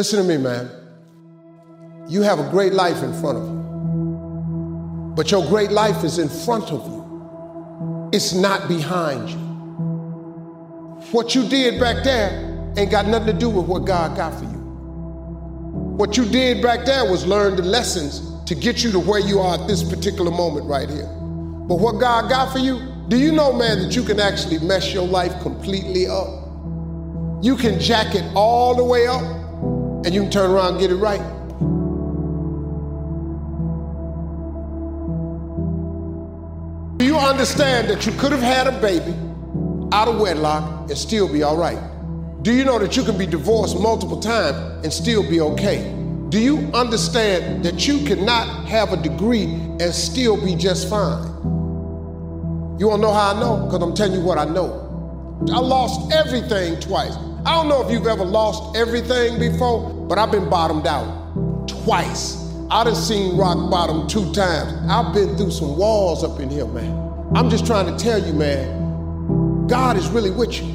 Listen to me, man. You have a great life in front of you. But your great life is in front of you, it's not behind you. What you did back there ain't got nothing to do with what God got for you. What you did back there was learn the lessons to get you to where you are at this particular moment right here. But what God got for you, do you know, man, that you can actually mess your life completely up? You can jack it all the way up and you can turn around and get it right. Do you understand that you could have had a baby out of wedlock and still be all right? Do you know that you can be divorced multiple times and still be okay? Do you understand that you cannot have a degree and still be just fine? You wanna know how I know? Because I'm telling you what I know. I lost everything twice. I don't know if you've ever lost everything before, but I've been bottomed out twice. I done seen rock bottom two times. I've been through some walls up in here, man. I'm just trying to tell you, man, God is really with you.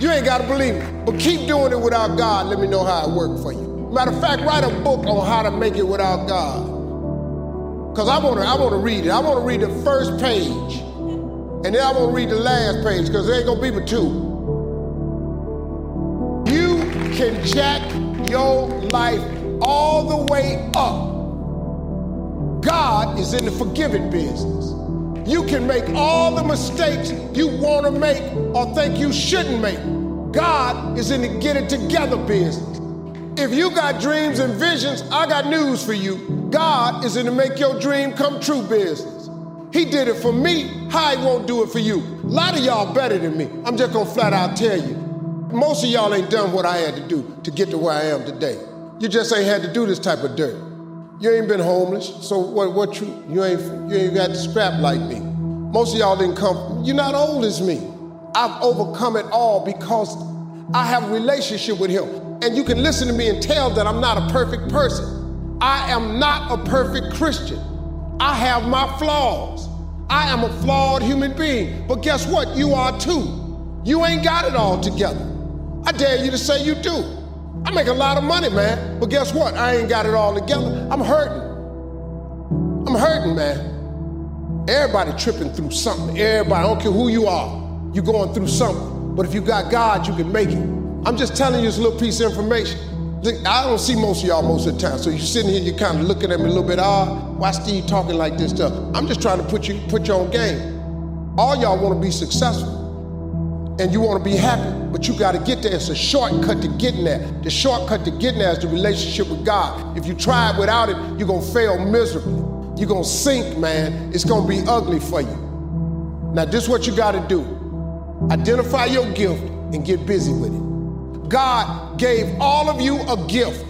You ain't gotta believe me, but keep doing it without God. Let me know how it worked for you. Matter of fact, write a book on how to make it without God. Cause I wanna, I wanna read it. I wanna read the first page, and then I wanna read the last page, cause there ain't gonna be but two You can jack your life all the way up. God is in the forgiving business. You can make all the mistakes you want to make or think you shouldn't make. God is in the get it together business. If you got dreams and visions, I got news for you. God is in the make your dream come true business. He did it for me. How he won't do it for you? A lot of y'all better than me. I'm just gonna flat out tell you. Most of y'all ain't done what I had to do to get to where I am today. You just ain't had to do this type of dirt. You ain't been homeless, so what? What you? You ain't you ain't got to scrap like me. Most of y'all didn't come. You're not old as me. I've overcome it all because I have a relationship with Him, and you can listen to me and tell that I'm not a perfect person. I am not a perfect Christian. I have my flaws. I am a flawed human being. But guess what? You are too. You ain't got it all together. I dare you to say you do. I make a lot of money, man. But guess what? I ain't got it all together. I'm hurting. I'm hurting, man. Everybody tripping through something. Everybody, I don't care who you are, you're going through something. But if you got God, you can make it. I'm just telling you this little piece of information. I don't see most of y'all most of the time. So you're sitting here, you're kind of looking at me a little bit odd. Why Steve talking like this stuff? I'm just trying to put you put you on game. All y'all want to be successful and you want to be happy, but you got to get there. It's a shortcut to getting there. The shortcut to getting there is the relationship with God. If you try it without it, you're going to fail miserably. You're going to sink, man. It's going to be ugly for you. Now, this is what you got to do identify your gift and get busy with it. God gave all of you a gift.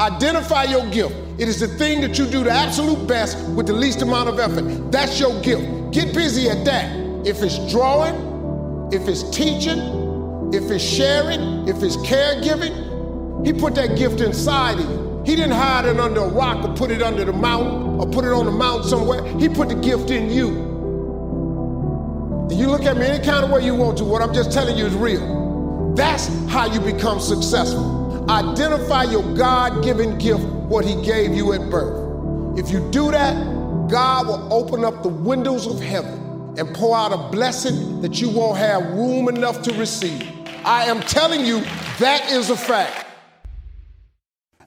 Identify your gift. It is the thing that you do the absolute best with the least amount of effort. That's your gift. Get busy at that. If it's drawing, if it's teaching, if it's sharing, if it's caregiving, he put that gift inside of you. He didn't hide it under a rock or put it under the mountain or put it on the mountain somewhere. He put the gift in you. You look at me any kind of way you want to. What I'm just telling you is real. That's how you become successful. Identify your God given gift, what He gave you at birth. If you do that, God will open up the windows of heaven and pour out a blessing that you won't have room enough to receive. I am telling you, that is a fact.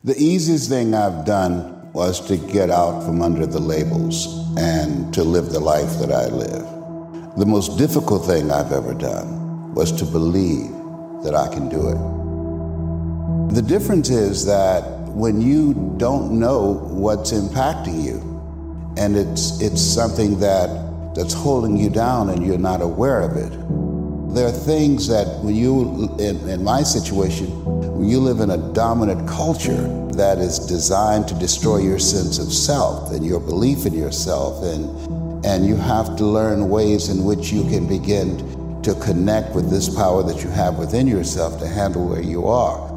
The easiest thing I've done was to get out from under the labels and to live the life that I live. The most difficult thing I've ever done was to believe that I can do it. The difference is that when you don't know what's impacting you, and it's, it's something that that's holding you down and you're not aware of it. There are things that when you, in, in my situation, when you live in a dominant culture that is designed to destroy your sense of self and your belief in yourself, and, and you have to learn ways in which you can begin to connect with this power that you have within yourself to handle where you are.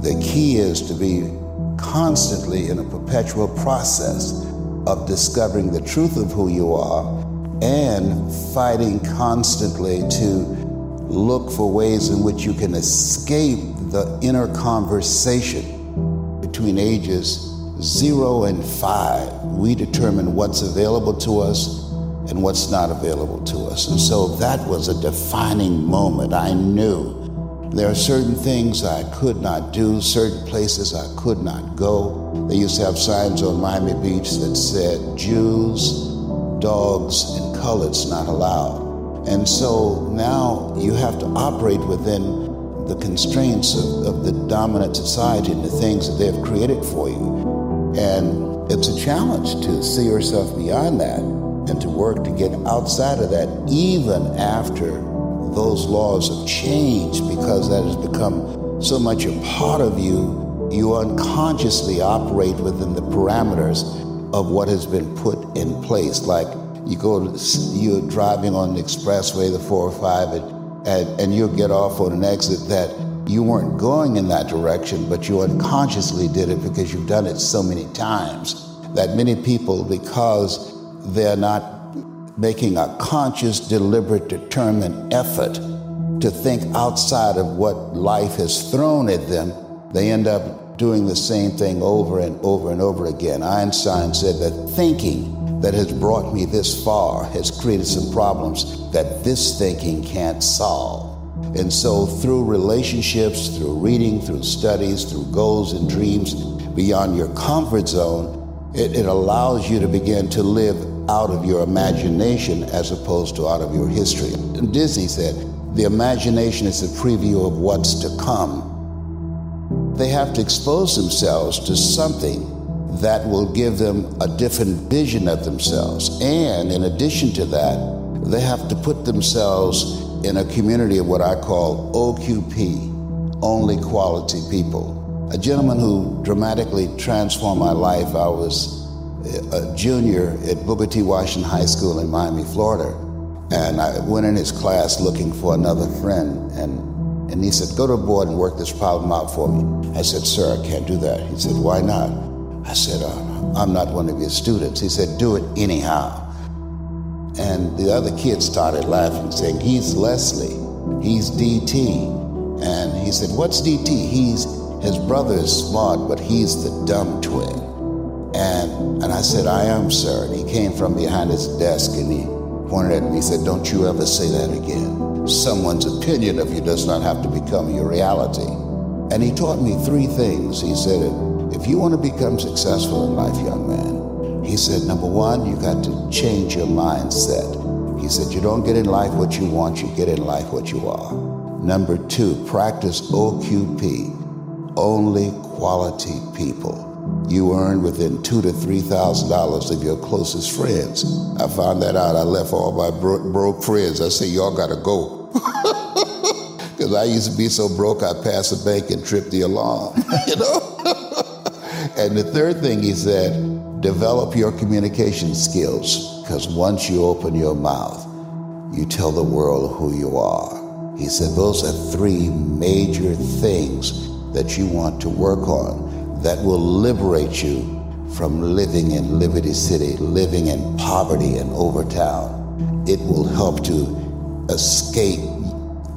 The key is to be constantly in a perpetual process of discovering the truth of who you are and fighting constantly to look for ways in which you can escape the inner conversation between ages zero and five. We determine what's available to us and what's not available to us. And so that was a defining moment. I knew there are certain things I could not do, certain places I could not go. They used to have signs on Miami Beach that said Jews, dogs, and coloreds not allowed. And so now you have to operate within the constraints of, of the dominant society and the things that they've created for you. And it's a challenge to see yourself beyond that and to work to get outside of that even after those laws have changed because that has become so much a part of you. You unconsciously operate within the parameters of what has been put in place. Like you go to, you're driving on the expressway, the 405, and, and, and you'll get off on an exit that you weren't going in that direction, but you unconsciously did it because you've done it so many times that many people, because they're not making a conscious, deliberate, determined effort to think outside of what life has thrown at them, they end up doing the same thing over and over and over again. Einstein said that thinking that has brought me this far has created some problems that this thinking can't solve. And so, through relationships, through reading, through studies, through goals and dreams beyond your comfort zone, it, it allows you to begin to live out of your imagination as opposed to out of your history. Disney said, the imagination is a preview of what's to come. They have to expose themselves to something that will give them a different vision of themselves. And in addition to that, they have to put themselves in a community of what I call OQP, only quality people. A gentleman who dramatically transformed my life, I was a junior at Booker T. Washington High School in Miami, Florida. And I went in his class looking for another friend. And, and he said, Go to the board and work this problem out for me. I said, Sir, I can't do that. He said, Why not? I said, uh, I'm not one of your students. He said, Do it anyhow. And the other kids started laughing, saying, He's Leslie. He's DT. And he said, What's DT? He's his brother is smart, but he's the dumb twin. And, and I said, I am, sir. And he came from behind his desk and he pointed at me. He said, Don't you ever say that again. Someone's opinion of you does not have to become your reality. And he taught me three things. He said, If you want to become successful in life, young man, he said, Number one, you got to change your mindset. He said, You don't get in life what you want, you get in life what you are. Number two, practice OQP, only quality people you earn within two to three thousand dollars of your closest friends. I found that out. I left all my bro- broke friends. I said, y'all gotta go. Because I used to be so broke, I passed the bank and tripped the alarm, you know? and the third thing he said, develop your communication skills. Because once you open your mouth, you tell the world who you are. He said, those are three major things that you want to work on that will liberate you from living in Liberty City, living in poverty in Overtown. It will help to escape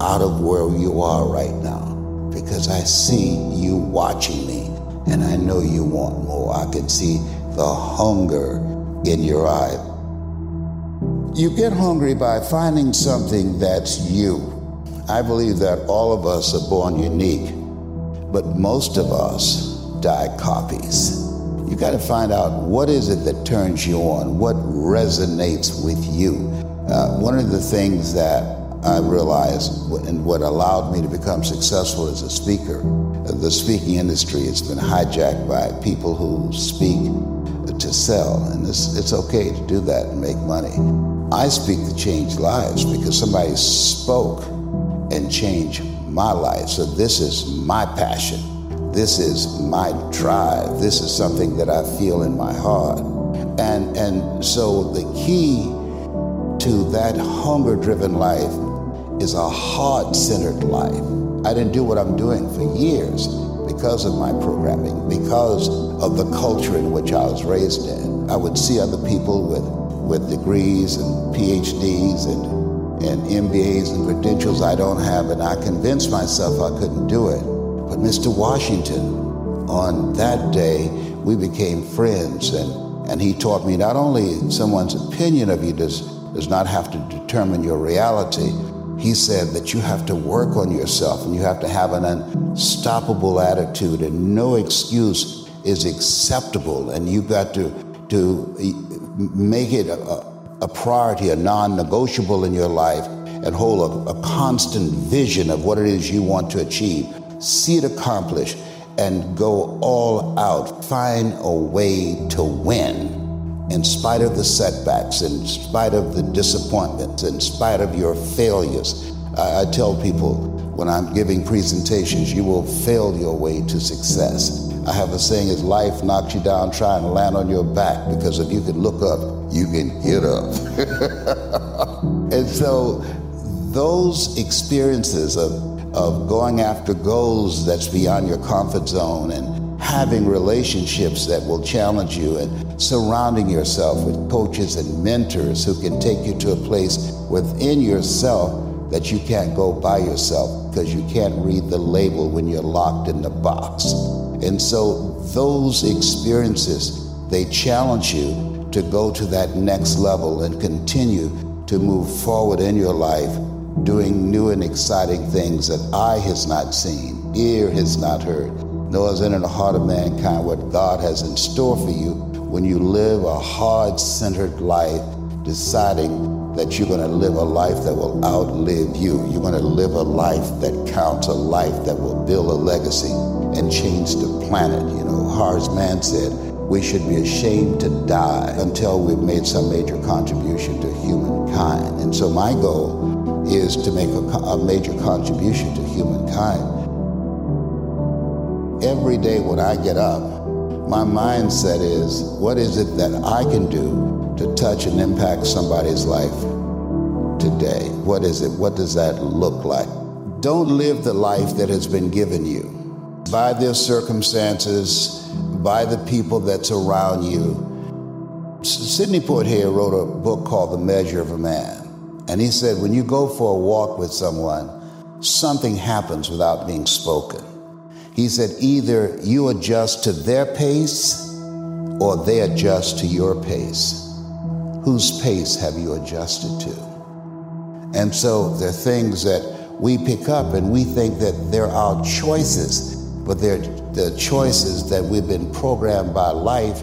out of where you are right now because I see you watching me and I know you want more. I can see the hunger in your eye. You get hungry by finding something that's you. I believe that all of us are born unique, but most of us die copies. You got to find out what is it that turns you on, what resonates with you. Uh, one of the things that I realized and what allowed me to become successful as a speaker, the speaking industry has been hijacked by people who speak to sell, and it's, it's okay to do that and make money. I speak to change lives because somebody spoke and changed my life. So this is my passion. This is my drive. This is something that I feel in my heart. And, and so the key to that hunger driven life is a heart centered life. I didn't do what I'm doing for years because of my programming, because of the culture in which I was raised in. I would see other people with, with degrees and PhDs and and MBAs and credentials I don't have, and I convinced myself I couldn't do it. But Mr. Washington, on that day, we became friends, and, and he taught me not only someone's opinion of you does, does not have to determine your reality, he said that you have to work on yourself and you have to have an unstoppable attitude, and no excuse is acceptable, and you've got to, to make it a, a priority, a non negotiable in your life, and hold a, a constant vision of what it is you want to achieve. See it accomplished and go all out. Find a way to win in spite of the setbacks, in spite of the disappointments, in spite of your failures. I, I tell people when I'm giving presentations, you will fail your way to success. I have a saying is life knocks you down, try and land on your back because if you can look up, you can get up. and so those experiences of, of going after goals that's beyond your comfort zone and having relationships that will challenge you and surrounding yourself with coaches and mentors who can take you to a place within yourself that you can't go by yourself because you can't read the label when you're locked in the box. And so those experiences, they challenge you to go to that next level and continue to move forward in your life, doing new and exciting things that eye has not seen, ear has not heard, nor has entered the heart of mankind what God has in store for you when you live a hard centered life, deciding that you're going to live a life that will outlive you. You're going to live a life that counts, a life that will build a legacy and change the planet. You know, Horace Mann said, we should be ashamed to die until we've made some major contribution to humankind. And so my goal is to make a, a major contribution to humankind. Every day when I get up, my mindset is, what is it that I can do to touch and impact somebody's life today? What is it? What does that look like? Don't live the life that has been given you by their circumstances, by the people that's around you. Sidney Poitier wrote a book called The Measure of a Man. And he said, when you go for a walk with someone, something happens without being spoken. He said, either you adjust to their pace or they adjust to your pace whose pace have you adjusted to? And so there are things that we pick up and we think that they're our choices, but they're the choices that we've been programmed by life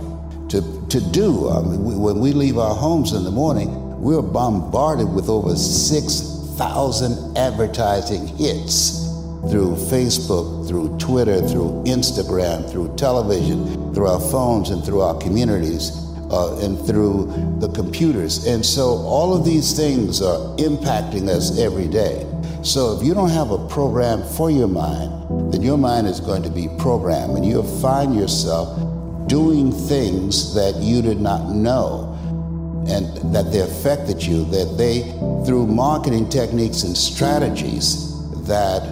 to, to do. I mean, we, when we leave our homes in the morning, we're bombarded with over 6,000 advertising hits through Facebook, through Twitter, through Instagram, through television, through our phones, and through our communities uh, and through the computers. And so all of these things are impacting us every day. So if you don't have a program for your mind, then your mind is going to be programmed and you'll find yourself doing things that you did not know and that they affected you, that they, through marketing techniques and strategies, that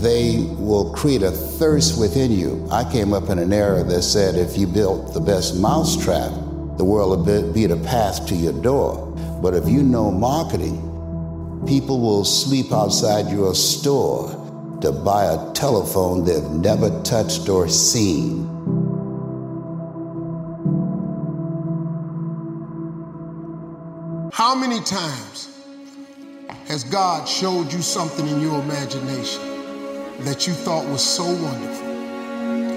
they will create a thirst within you. I came up in an era that said if you built the best mousetrap, the world will be the path to your door. But if you know marketing, people will sleep outside your store to buy a telephone they've never touched or seen. How many times has God showed you something in your imagination that you thought was so wonderful?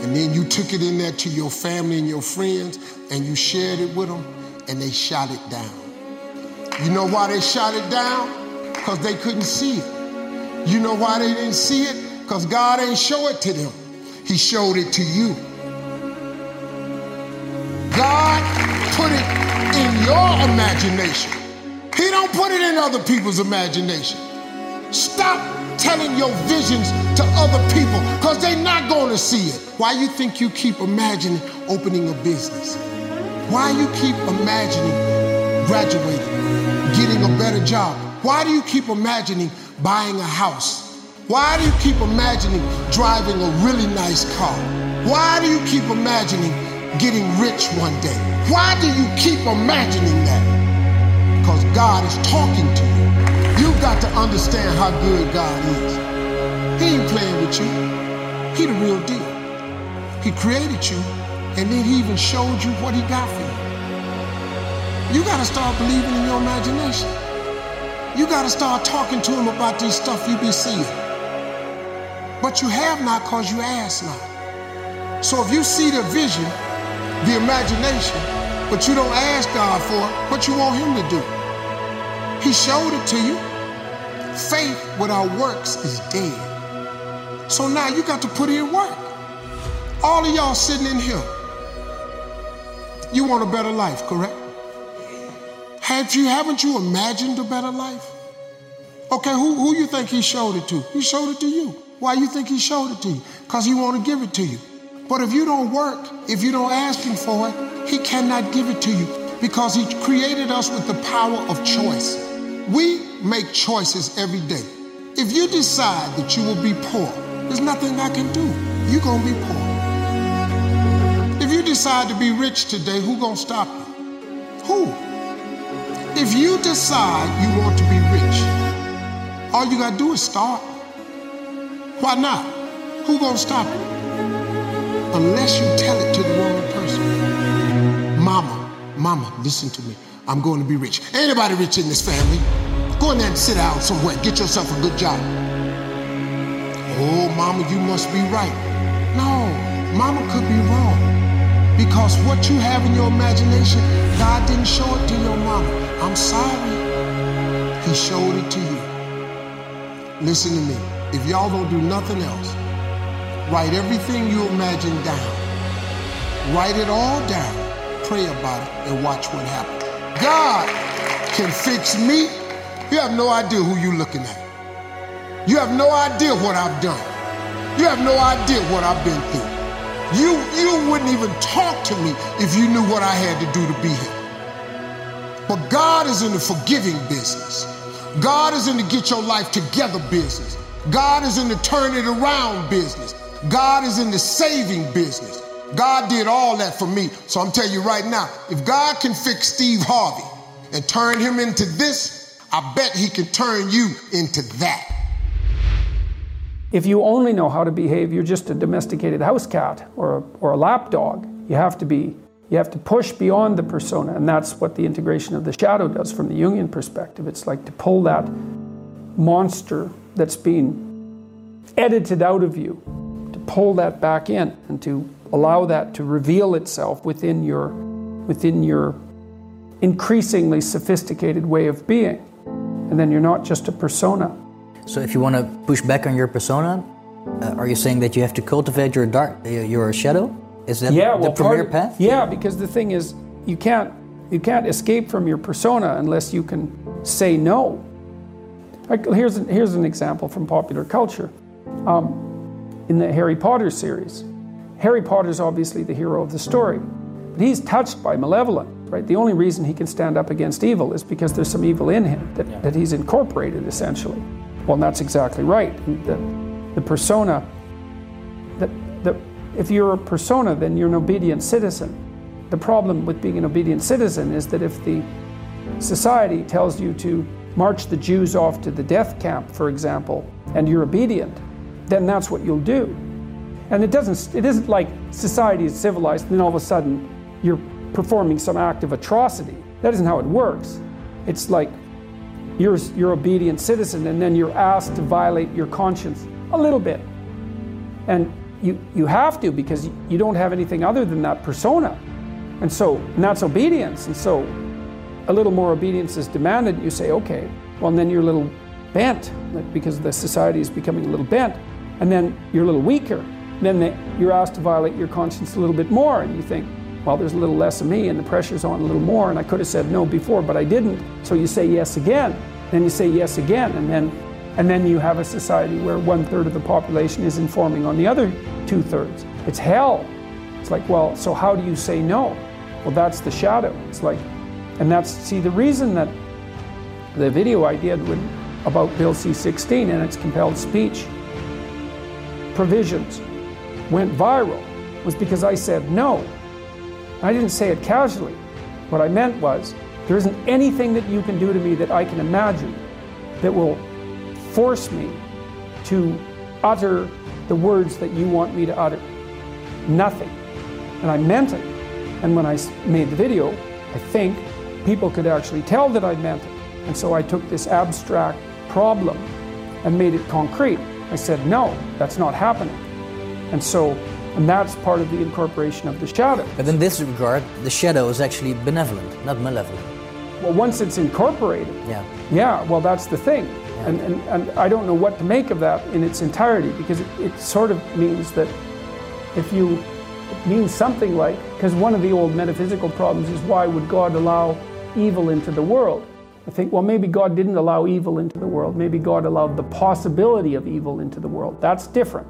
And then you took it in there to your family and your friends and you shared it with them and they shot it down. You know why they shot it down? Because they couldn't see it. You know why they didn't see it? Because God ain't show it to them. He showed it to you. God put it in your imagination. He don't put it in other people's imagination. Stop telling your visions to other people because they're not going to see it. Why you think you keep imagining opening a business? Why you keep imagining graduating, getting a better job? Why do you keep imagining buying a house? Why do you keep imagining driving a really nice car? Why do you keep imagining getting rich one day? Why do you keep imagining that? Because God is talking to you. You've got to understand how good God is. He ain't playing with you. He the real deal. He created you, and then he even showed you what he got for you. You got to start believing in your imagination. You got to start talking to him about this stuff you be seeing. But you have not because you ask not. So if you see the vision, the imagination, but you don't ask God for it, what you want him to do? He showed it to you. Faith without works is dead. So now you got to put in work. All of y'all sitting in here, you want a better life, correct? Have you haven't you imagined a better life? Okay, who, who you think he showed it to? He showed it to you. Why you think he showed it to you? Because he want to give it to you. But if you don't work, if you don't ask him for it, he cannot give it to you because he created us with the power of choice. We make choices every day. If you decide that you will be poor, there's nothing I can do. You're going to be poor. If you decide to be rich today, who going to stop you? Who? If you decide you want to be rich, all you got to do is start. Why not? Who going to stop you? Unless you tell it to the wrong person. Mama, mama, listen to me. I'm going to be rich. Anybody rich in this family? Go in there and sit down somewhere. Get yourself a good job. Oh, mama, you must be right. No, mama could be wrong. Because what you have in your imagination, God didn't show it to your mama. I'm sorry. He showed it to you. Listen to me. If y'all don't do nothing else, write everything you imagine down. Write it all down. Pray about it and watch what happens. God can fix me. You have no idea who you're looking at. You have no idea what I've done. You have no idea what I've been through. You, you wouldn't even talk to me if you knew what I had to do to be here. But God is in the forgiving business. God is in the get your life together business. God is in the turn it around business. God is in the saving business. God did all that for me. So I'm telling you right now, if God can fix Steve Harvey and turn him into this, I bet he can turn you into that. If you only know how to behave, you're just a domesticated house cat or a, or a lap dog. You have to be you have to push beyond the persona, and that's what the integration of the shadow does from the Jungian perspective. It's like to pull that monster that's being edited out of you, to pull that back in and to allow that to reveal itself within your within your increasingly sophisticated way of being. And then you're not just a persona. So if you want to push back on your persona, uh, are you saying that you have to cultivate your dark, your shadow? Is that yeah, the well, premier part- path? Yeah, because the thing is, you can't you can't escape from your persona unless you can say no. Like, here's an, here's an example from popular culture. Um, in the Harry Potter series, Harry Potter is obviously the hero of the story, but he's touched by malevolence. Right? The only reason he can stand up against evil is because there's some evil in him that, that he's incorporated essentially. Well, that's exactly right. The, the persona that, that if you're a persona, then you're an obedient citizen. The problem with being an obedient citizen is that if the society tells you to march the Jews off to the death camp, for example, and you're obedient, then that's what you'll do. And it doesn't it isn't like society is civilized and then all of a sudden you're performing some act of atrocity. That isn't how it works. It's like you're you're obedient citizen and then you're asked to violate your conscience a little bit. And you, you have to because you don't have anything other than that persona. And so, and that's obedience. And so, a little more obedience is demanded. You say, okay, well, then you're a little bent because the society is becoming a little bent. And then you're a little weaker. Then the, you're asked to violate your conscience a little bit more. And you think, well, there's a little less of me and the pressure's on a little more. And I could have said no before, but I didn't. So you say yes again. Then you say yes again. And then and then you have a society where one third of the population is informing on the other two thirds. It's hell. It's like, well, so how do you say no? Well, that's the shadow. It's like, and that's, see, the reason that the video I did with, about Bill C 16 and its compelled speech provisions went viral was because I said no. I didn't say it casually. What I meant was, there isn't anything that you can do to me that I can imagine that will force me to utter the words that you want me to utter. Nothing. And I meant it. And when I made the video, I think people could actually tell that I meant it. And so I took this abstract problem and made it concrete. I said, no, that's not happening. And so, and that's part of the incorporation of the shadow. But in this regard, the shadow is actually benevolent, not malevolent. Well, once it's incorporated, Yeah. yeah, well, that's the thing. And, and, and I don't know what to make of that in its entirety because it, it sort of means that if you, it means something like, because one of the old metaphysical problems is why would God allow evil into the world? I think, well, maybe God didn't allow evil into the world. Maybe God allowed the possibility of evil into the world. That's different.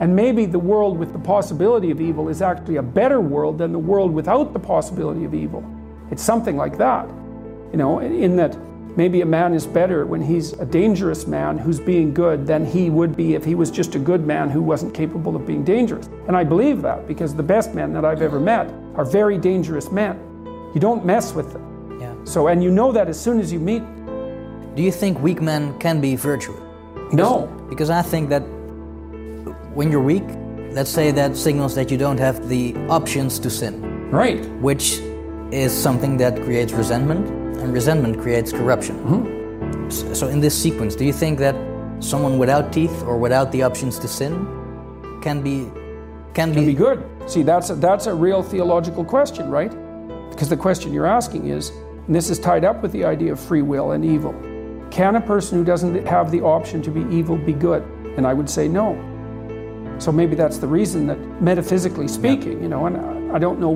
And maybe the world with the possibility of evil is actually a better world than the world without the possibility of evil. It's something like that, you know, in that maybe a man is better when he's a dangerous man who's being good than he would be if he was just a good man who wasn't capable of being dangerous. And I believe that because the best men that I've ever met are very dangerous men. You don't mess with them. Yeah. So, and you know that as soon as you meet. Do you think weak men can be virtuous? No. Because I think that when you're weak, let's say that signals that you don't have the options to sin, Right. which is something that creates resentment, and resentment creates corruption. Mm-hmm. So, in this sequence, do you think that someone without teeth or without the options to sin can be can, Can be good. See, that's a, that's a real theological question, right? Because the question you're asking is, and this is tied up with the idea of free will and evil. Can a person who doesn't have the option to be evil be good? And I would say no. So maybe that's the reason that metaphysically speaking, you know, and I- I don't know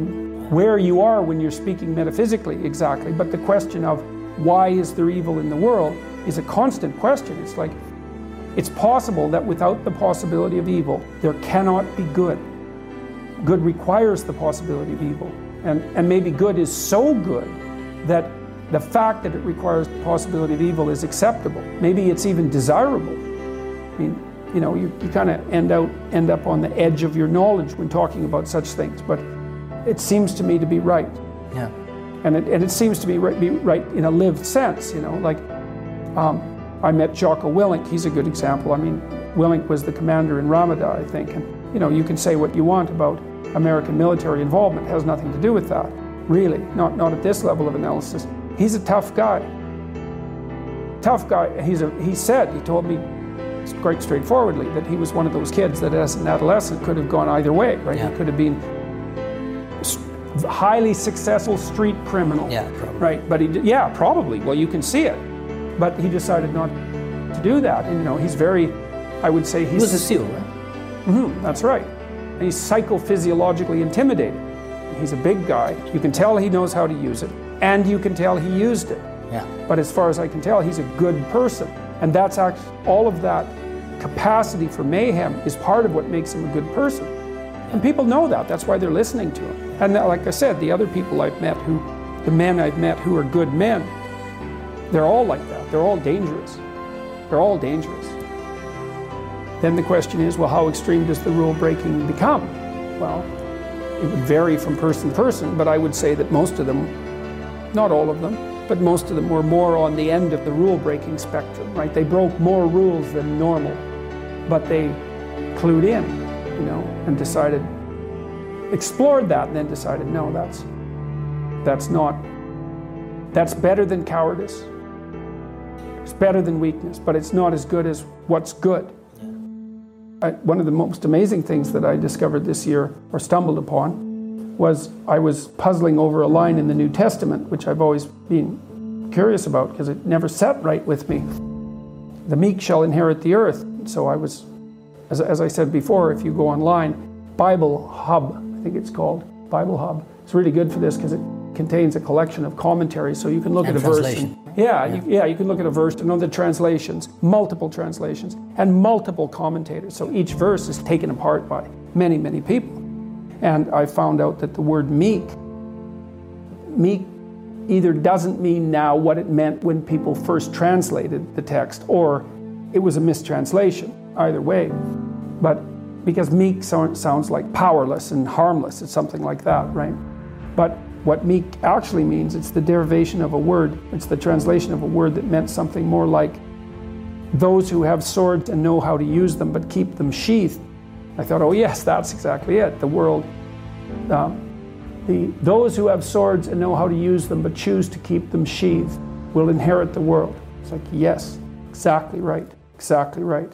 where you are when you're speaking metaphysically exactly, but the question of why is there evil in the world is a constant question. It's like it's possible that without the possibility of evil, there cannot be good. Good requires the possibility of evil. And, and maybe good is so good that the fact that it requires the possibility of evil is acceptable. Maybe it's even desirable. I mean, you know, you, you kind of end out end up on the edge of your knowledge when talking about such things. But it seems to me to be right. Yeah. And it, and it seems to be right, be right in a lived sense, you know, like um, I met Jocko Willink, he's a good example. I mean, Willink was the commander in Ramadi, I think, and you know, you can say what you want about American military involvement, it has nothing to do with that, really, not, not at this level of analysis. He's a tough guy. Tough guy. He's a, he said, he told me quite straightforwardly that he was one of those kids that as an adolescent could have gone either way, right? Yeah. He could have been highly successful street criminal. Yeah, probably. Right, but he yeah, probably. Well, you can see it. But he decided not to do that. And, you know, he's very, I would say He was a SEAL, right? Hmm, that's right. And he's psychophysiologically intimidated. He's a big guy. You can tell he knows how to use it, and you can tell he used it. Yeah. But as far as I can tell, he's a good person. And that's all of that capacity for mayhem is part of what makes him a good person. And people know that. That's why they're listening to him. And like I said, the other people I've met who, the men I've met who are good men, they're all like that. They're all dangerous. They're all dangerous. Then the question is, well, how extreme does the rule breaking become? Well, it would vary from person to person, but I would say that most of them, not all of them, but most of them were more on the end of the rule breaking spectrum, right? They broke more rules than normal, but they clued in, you know, and decided, explored that, and then decided, no, that's, that's not, that's better than cowardice. It's better than weakness, but it's not as good as what's good. I, one of the most amazing things that I discovered this year or stumbled upon was I was puzzling over a line in the New Testament, which I've always been curious about because it never sat right with me. The meek shall inherit the earth. So I was, as, as I said before, if you go online, Bible Hub, I think it's called, Bible Hub. It's really good for this because it contains a collection of commentaries, so you can look And at a verse. And, yeah, You, yeah, you can look at a verse and know the translations, multiple translations, and multiple commentators. So each verse is taken apart by many, many people. And I found out that the word meek, meek either doesn't mean now what it meant when people first translated the text, or it was a mistranslation, either way. But because meek so- sounds like powerless and harmless, it's something like that, right? But what meek actually means. It's the derivation of a word, it's the translation of a word that meant something more like those who have swords and know how to use them but keep them sheathed. I thought, oh, yes, that's exactly it. The world, um, the, those who have swords and know how to use them but choose to keep them sheathed will inherit the world. It's like, yes, exactly right, exactly right.